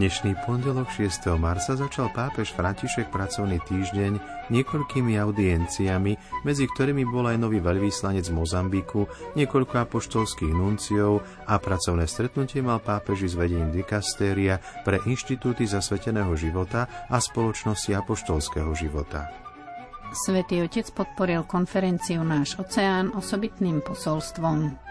Dnešný pondelok 6. marca začal pápež František pracovný týždeň niekoľkými audienciami, medzi ktorými bol aj nový veľvyslanec Mozambiku, niekoľko apoštolských nunciov a pracovné stretnutie mal pápež s vedením dikastéria pre inštitúty zasveteného života a spoločnosti apoštolského života. Svetý Otec podporil konferenciu Náš oceán osobitným posolstvom.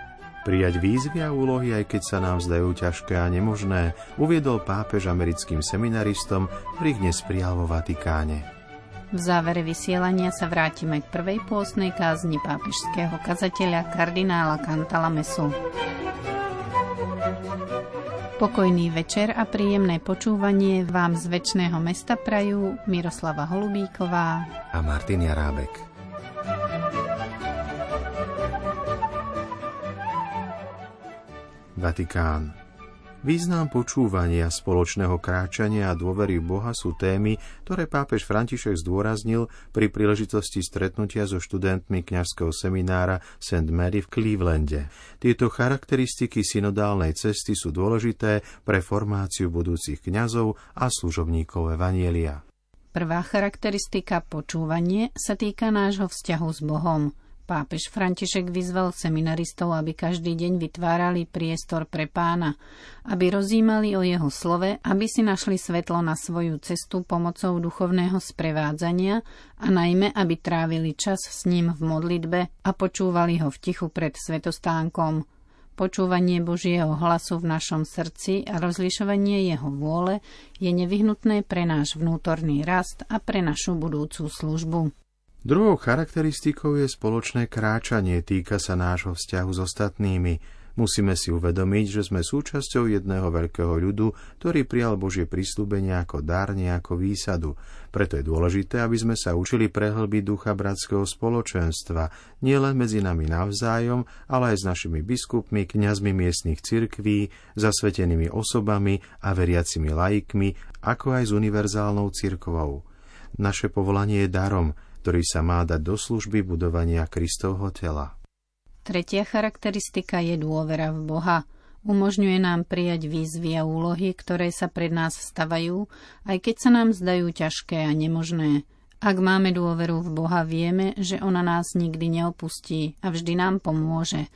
Prijať výzvy a úlohy, aj keď sa nám zdajú ťažké a nemožné, uviedol pápež americkým seminaristom, ktorých dnes prijal vo Vatikáne. V závere vysielania sa vrátime k prvej pôstnej kázni pápežského kazateľa kardinála Cantalamesu. Pokojný večer a príjemné počúvanie vám z väčšného mesta prajú Miroslava Holubíková a Martin Jarábek. Vatikán. Význam počúvania, spoločného kráčania a dôvery v Boha sú témy, ktoré pápež František zdôraznil pri príležitosti stretnutia so študentmi kňažského seminára St. Mary v Clevelande. Tieto charakteristiky synodálnej cesty sú dôležité pre formáciu budúcich kňazov a služobníkov Evanielia. Prvá charakteristika počúvanie sa týka nášho vzťahu s Bohom – Pápež František vyzval seminaristov, aby každý deň vytvárali priestor pre pána, aby rozímali o jeho slove, aby si našli svetlo na svoju cestu pomocou duchovného sprevádzania a najmä, aby trávili čas s ním v modlitbe a počúvali ho v tichu pred svetostánkom. Počúvanie Božieho hlasu v našom srdci a rozlišovanie jeho vôle je nevyhnutné pre náš vnútorný rast a pre našu budúcu službu. Druhou charakteristikou je spoločné kráčanie, týka sa nášho vzťahu s ostatnými. Musíme si uvedomiť, že sme súčasťou jedného veľkého ľudu, ktorý prijal Božie prislúbenie ako dar, ako výsadu. Preto je dôležité, aby sme sa učili prehlbiť ducha bratského spoločenstva, nielen medzi nami navzájom, ale aj s našimi biskupmi, kňazmi miestnych cirkví, zasvetenými osobami a veriacimi laikmi, ako aj s univerzálnou cirkvou. Naše povolanie je darom, ktorý sa má dať do služby budovania Kristovho tela. Tretia charakteristika je dôvera v Boha. Umožňuje nám prijať výzvy a úlohy, ktoré sa pred nás stavajú, aj keď sa nám zdajú ťažké a nemožné. Ak máme dôveru v Boha, vieme, že ona nás nikdy neopustí a vždy nám pomôže.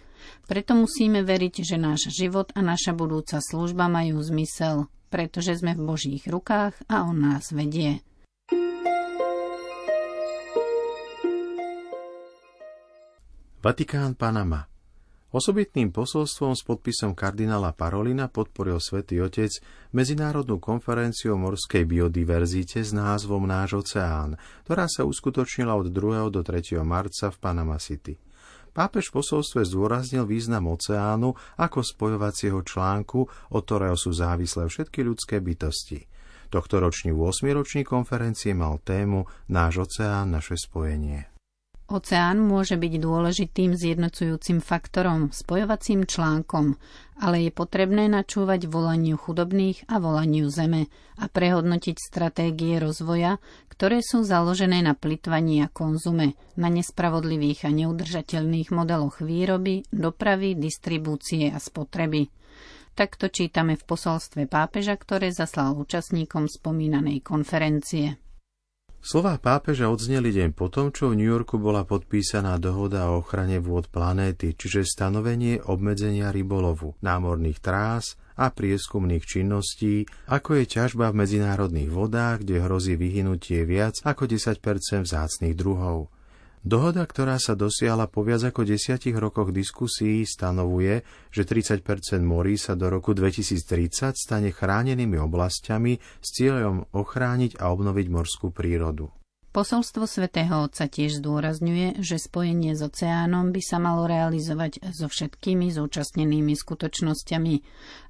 Preto musíme veriť, že náš život a naša budúca služba majú zmysel, pretože sme v Božích rukách a On nás vedie. Vatikán Panama. Osobitným posolstvom s podpisom kardinála Parolina podporil svätý Otec Medzinárodnú konferenciu o morskej biodiverzite s názvom Náš oceán, ktorá sa uskutočnila od 2. do 3. marca v Panama City. Pápež v posolstve zdôraznil význam oceánu ako spojovacieho článku, od ktorého sú závislé všetky ľudské bytosti. Tohtoročný 8. ročný konferencie mal tému Náš oceán, naše spojenie. Oceán môže byť dôležitým zjednocujúcim faktorom, spojovacím článkom, ale je potrebné načúvať volaniu chudobných a volaniu zeme a prehodnotiť stratégie rozvoja, ktoré sú založené na plitvaní a konzume, na nespravodlivých a neudržateľných modeloch výroby, dopravy, distribúcie a spotreby. Takto čítame v posolstve pápeža, ktoré zaslal účastníkom spomínanej konferencie. Slová pápeža odzneli deň potom, čo v New Yorku bola podpísaná dohoda o ochrane vôd planéty, čiže stanovenie obmedzenia rybolovu, námorných trás a prieskumných činností, ako je ťažba v medzinárodných vodách, kde hrozí vyhynutie viac ako 10% vzácných druhov. Dohoda, ktorá sa dosiahla po viac ako desiatich rokoch diskusí, stanovuje, že 30% morí sa do roku 2030 stane chránenými oblastiami s cieľom ochrániť a obnoviť morskú prírodu. Posolstvo svätého Otca tiež zdôrazňuje, že spojenie s oceánom by sa malo realizovať so všetkými zúčastnenými skutočnosťami,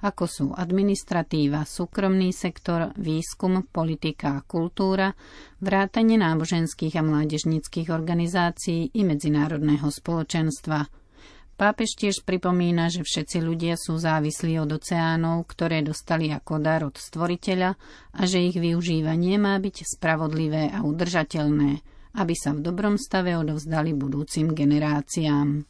ako sú administratíva, súkromný sektor, výskum, politika a kultúra, vrátanie náboženských a mládežnických organizácií i medzinárodného spoločenstva – Pápež tiež pripomína, že všetci ľudia sú závislí od oceánov, ktoré dostali ako dar od stvoriteľa a že ich využívanie má byť spravodlivé a udržateľné, aby sa v dobrom stave odovzdali budúcim generáciám.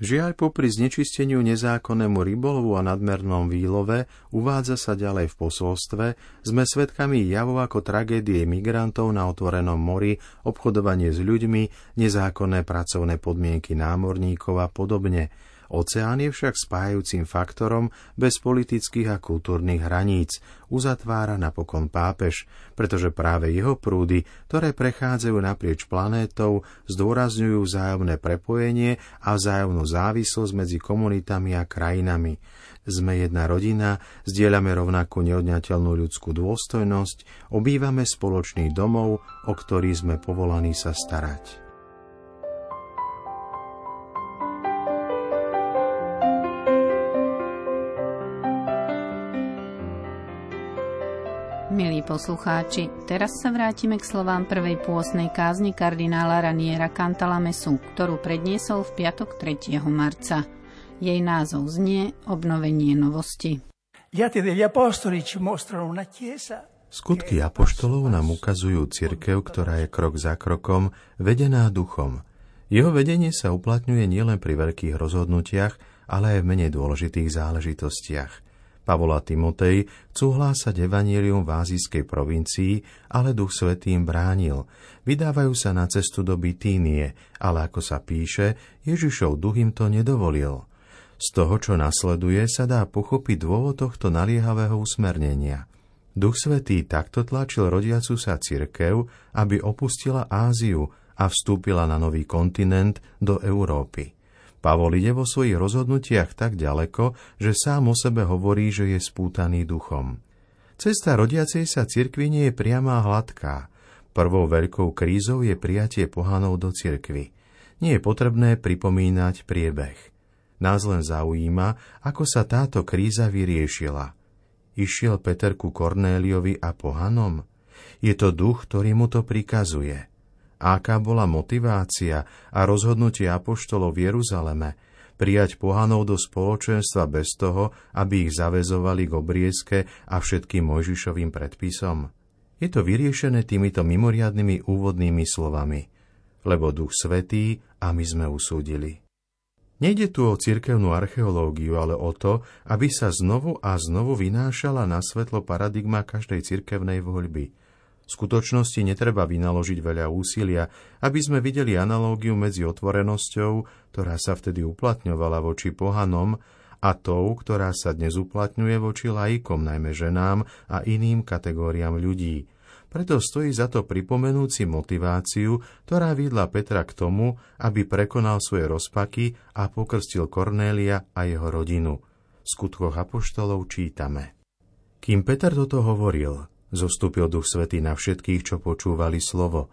Žiaľ, popri znečisteniu nezákonnému rybolovu a nadmernom výlove, uvádza sa ďalej v posolstve, sme svedkami javov ako tragédie migrantov na otvorenom mori, obchodovanie s ľuďmi, nezákonné pracovné podmienky námorníkov a podobne – Oceán je však spájajúcim faktorom bez politických a kultúrnych hraníc, uzatvára napokon pápež, pretože práve jeho prúdy, ktoré prechádzajú naprieč planétou, zdôrazňujú vzájomné prepojenie a vzájomnú závislosť medzi komunitami a krajinami. Sme jedna rodina, zdieľame rovnakú neodňateľnú ľudskú dôstojnosť, obývame spoločný domov, o ktorý sme povolaní sa starať. Milí poslucháči, teraz sa vrátime k slovám prvej pôsnej kázni kardinála Raniera Cantalamesu, ktorú predniesol v piatok 3. marca. Jej názov znie Obnovenie novosti. Skutky apoštolov nám ukazujú cirkev, ktorá je krok za krokom, vedená duchom. Jeho vedenie sa uplatňuje nielen pri veľkých rozhodnutiach, ale aj v menej dôležitých záležitostiach – Pavol a Timotej chcú hlásať evanílium v azijskej provincii, ale Duch Svetý bránil. Vydávajú sa na cestu do Bitínie, ale ako sa píše, Ježišov duch im to nedovolil. Z toho, čo nasleduje, sa dá pochopiť dôvod tohto naliehavého usmernenia. Duch Svetý takto tlačil rodiacu sa cirkev, aby opustila Áziu a vstúpila na nový kontinent do Európy. Pavol ide vo svojich rozhodnutiach tak ďaleko, že sám o sebe hovorí, že je spútaný duchom. Cesta rodiacej sa cirkvi nie je priama a hladká. Prvou veľkou krízou je prijatie pohanov do cirkvy. Nie je potrebné pripomínať priebeh. Nás len zaujíma, ako sa táto kríza vyriešila. Išiel Peter ku Kornéliovi a pohanom? Je to duch, ktorý mu to prikazuje – aká bola motivácia a rozhodnutie apoštolov v Jeruzaleme prijať pohanov do spoločenstva bez toho, aby ich zavezovali k obriezke a všetkým Mojžišovým predpisom. Je to vyriešené týmito mimoriadnými úvodnými slovami. Lebo Duch Svetý a my sme usúdili. Nejde tu o cirkevnú archeológiu, ale o to, aby sa znovu a znovu vynášala na svetlo paradigma každej cirkevnej voľby – v skutočnosti netreba vynaložiť veľa úsilia, aby sme videli analógiu medzi otvorenosťou, ktorá sa vtedy uplatňovala voči pohanom, a tou, ktorá sa dnes uplatňuje voči laikom, najmä ženám a iným kategóriám ľudí. Preto stojí za to pripomenúci motiváciu, ktorá viedla Petra k tomu, aby prekonal svoje rozpaky a pokrstil Kornélia a jeho rodinu. V skutkoch apoštolov čítame. Kým Peter toto hovoril, Zostúpil Duch Svetý na všetkých, čo počúvali slovo.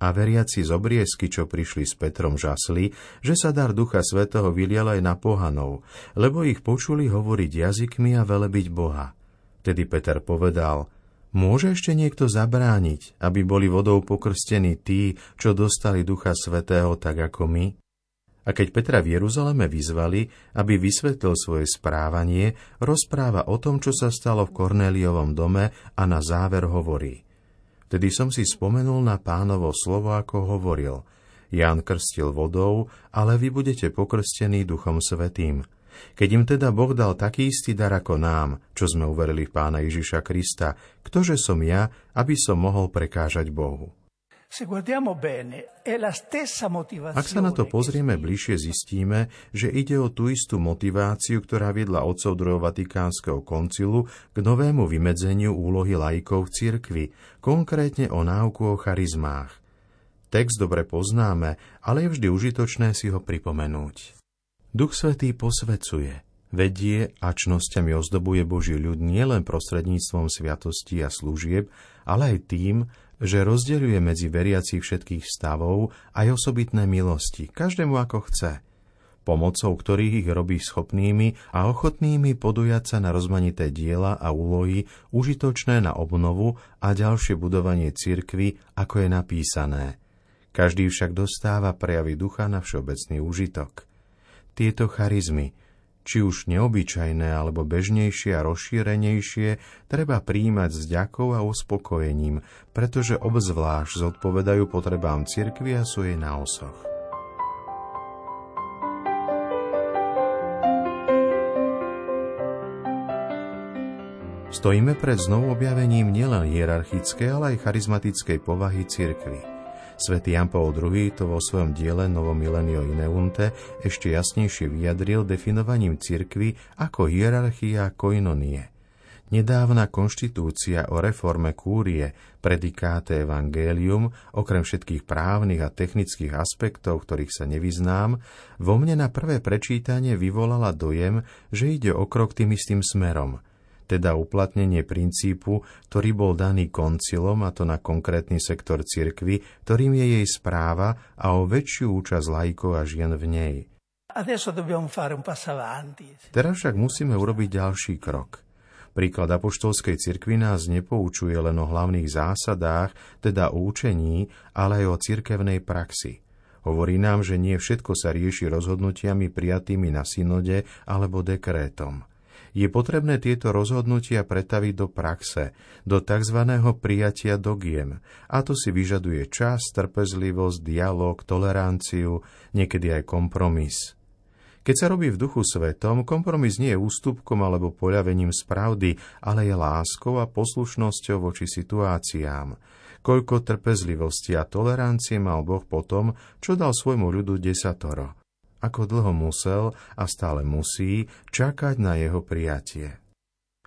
A veriaci z obriezky, čo prišli s Petrom, žasli, že sa dar Ducha Svetého vylial aj na pohanov, lebo ich počuli hovoriť jazykmi a velebiť Boha. Vtedy Peter povedal, môže ešte niekto zabrániť, aby boli vodou pokrstení tí, čo dostali Ducha Svetého tak ako my? A keď Petra v Jeruzaleme vyzvali, aby vysvetlil svoje správanie, rozpráva o tom, čo sa stalo v Kornéliovom dome a na záver hovorí. Vtedy som si spomenul na pánovo slovo, ako hovoril. Ján krstil vodou, ale vy budete pokrstení Duchom Svetým. Keď im teda Boh dal taký istý dar ako nám, čo sme uverili v pána Ježiša Krista, ktože som ja, aby som mohol prekážať Bohu? Ak sa na to pozrieme bližšie, zistíme, že ide o tú istú motiváciu, ktorá viedla otcov druhého Vatikánskeho koncilu k novému vymedzeniu úlohy laikov v cirkvi, konkrétne o náuku o charizmách. Text dobre poznáme, ale je vždy užitočné si ho pripomenúť. Duch Svetý posvecuje, vedie a čnosťami ozdobuje Boží ľud nielen prostredníctvom sviatostí a služieb, ale aj tým, že rozdeľuje medzi veriacich všetkých stavov aj osobitné milosti, každému ako chce, pomocou ktorých ich robí schopnými a ochotnými podujať sa na rozmanité diela a úlohy užitočné na obnovu a ďalšie budovanie cirkvy, ako je napísané. Každý však dostáva prejavy ducha na všeobecný užitok. Tieto charizmy, či už neobyčajné alebo bežnejšie a rozšírenejšie, treba príjmať s ďakou a uspokojením, pretože obzvlášť zodpovedajú potrebám cirkvi a sú jej na osoch. Stojíme pred znovu objavením nielen hierarchickej, ale aj charizmatickej povahy cirkvy. Svetý Jan Paul II to vo svojom diele Novo Milenio Ineunte ešte jasnejšie vyjadril definovaním cirkvy ako hierarchia koinonie. Nedávna konštitúcia o reforme kúrie, predikáte evangelium, okrem všetkých právnych a technických aspektov, ktorých sa nevyznám, vo mne na prvé prečítanie vyvolala dojem, že ide o krok tým istým smerom – teda uplatnenie princípu, ktorý bol daný koncilom, a to na konkrétny sektor cirkvy, ktorým je jej správa a o väčšiu účasť lajkov a žien v nej. Teraz však musíme urobiť ďalší krok. Príklad apoštolskej cirkvi nás nepoučuje len o hlavných zásadách, teda o učení, ale aj o cirkevnej praxi. Hovorí nám, že nie všetko sa rieši rozhodnutiami prijatými na synode alebo dekrétom je potrebné tieto rozhodnutia pretaviť do praxe, do tzv. prijatia dogiem. A to si vyžaduje čas, trpezlivosť, dialog, toleranciu, niekedy aj kompromis. Keď sa robí v duchu svetom, kompromis nie je ústupkom alebo poľavením z pravdy, ale je láskou a poslušnosťou voči situáciám. Koľko trpezlivosti a tolerancie mal Boh potom, čo dal svojmu ľudu desatoro ako dlho musel a stále musí čakať na jeho prijatie.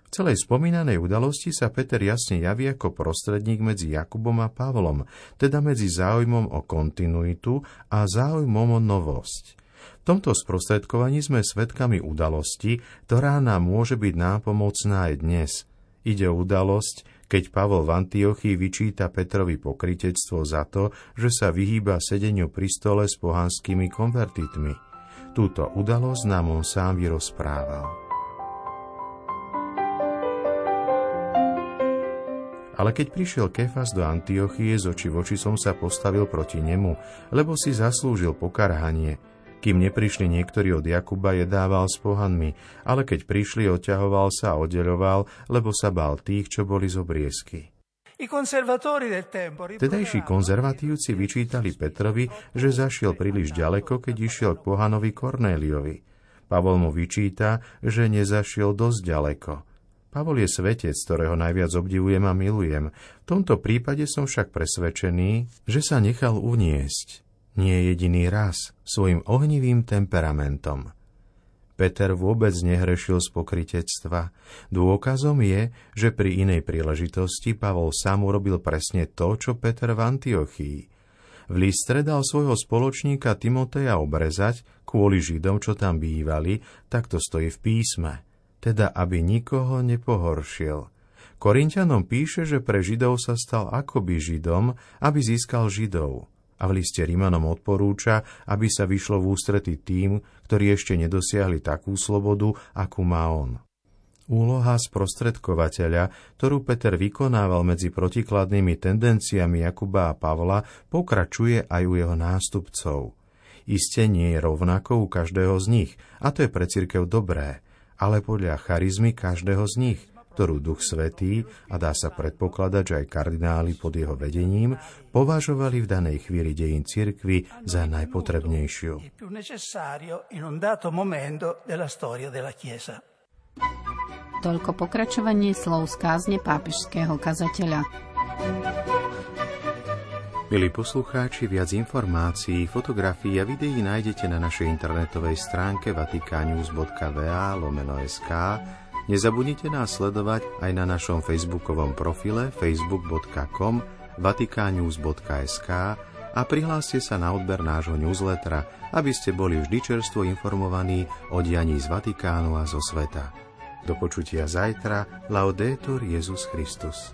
V celej spomínanej udalosti sa Peter jasne javí ako prostredník medzi Jakubom a Pavlom, teda medzi záujmom o kontinuitu a záujmom o novosť. V tomto sprostredkovaní sme svedkami udalosti, ktorá nám môže byť nápomocná aj dnes. Ide o udalosť, keď Pavol v Antiochii vyčíta Petrovi pokritectvo za to, že sa vyhýba sedeniu pri stole s pohanskými konvertitmi. Túto udalosť nám on sám vyrozprával. Ale keď prišiel Kefas do Antiochie, z oči voči som sa postavil proti nemu, lebo si zaslúžil pokarhanie. Kým neprišli niektorí od Jakuba, jedával s pohanmi, ale keď prišli, odťahoval sa a oddeľoval, lebo sa bál tých, čo boli z obriezky. Tedajší konzervatívci vyčítali Petrovi, že zašiel príliš ďaleko, keď išiel k pohanovi Kornéliovi. Pavol mu vyčíta, že nezašiel dosť ďaleko. Pavol je svetec, ktorého najviac obdivujem a milujem. V tomto prípade som však presvedčený, že sa nechal uniesť. Nie jediný raz svojim ohnivým temperamentom. Peter vôbec nehrešil z pokritectva. Dôkazom je, že pri inej príležitosti Pavol sám urobil presne to, čo Peter v Antiochii. V Listre dal svojho spoločníka Timoteja obrezať kvôli Židom, čo tam bývali, tak to stojí v písme, teda aby nikoho nepohoršil. Korintianom píše, že pre Židov sa stal akoby Židom, aby získal Židov a v liste Rímanom odporúča, aby sa vyšlo v ústrety tým, ktorí ešte nedosiahli takú slobodu, akú má on. Úloha sprostredkovateľa, ktorú Peter vykonával medzi protikladnými tendenciami Jakuba a Pavla, pokračuje aj u jeho nástupcov. Isté nie je rovnako u každého z nich, a to je pre cirkev dobré, ale podľa charizmy každého z nich – ktorú Duch Svetý, a dá sa predpokladať, že aj kardináli pod jeho vedením, považovali v danej chvíli dejín cirkvy za najpotrebnejšiu. Toľko pokračovanie slov z kázne pápežského kazateľa. Milí poslucháči, viac informácií, fotografií a videí nájdete na našej internetovej stránke vatikanius.va lomeno Nezabudnite nás sledovať aj na našom facebookovom profile facebook.com vatikánews.sk a prihláste sa na odber nášho newslettera, aby ste boli vždy čerstvo informovaní o dianí z Vatikánu a zo sveta. Do počutia zajtra. Laudetur Jezus Christus.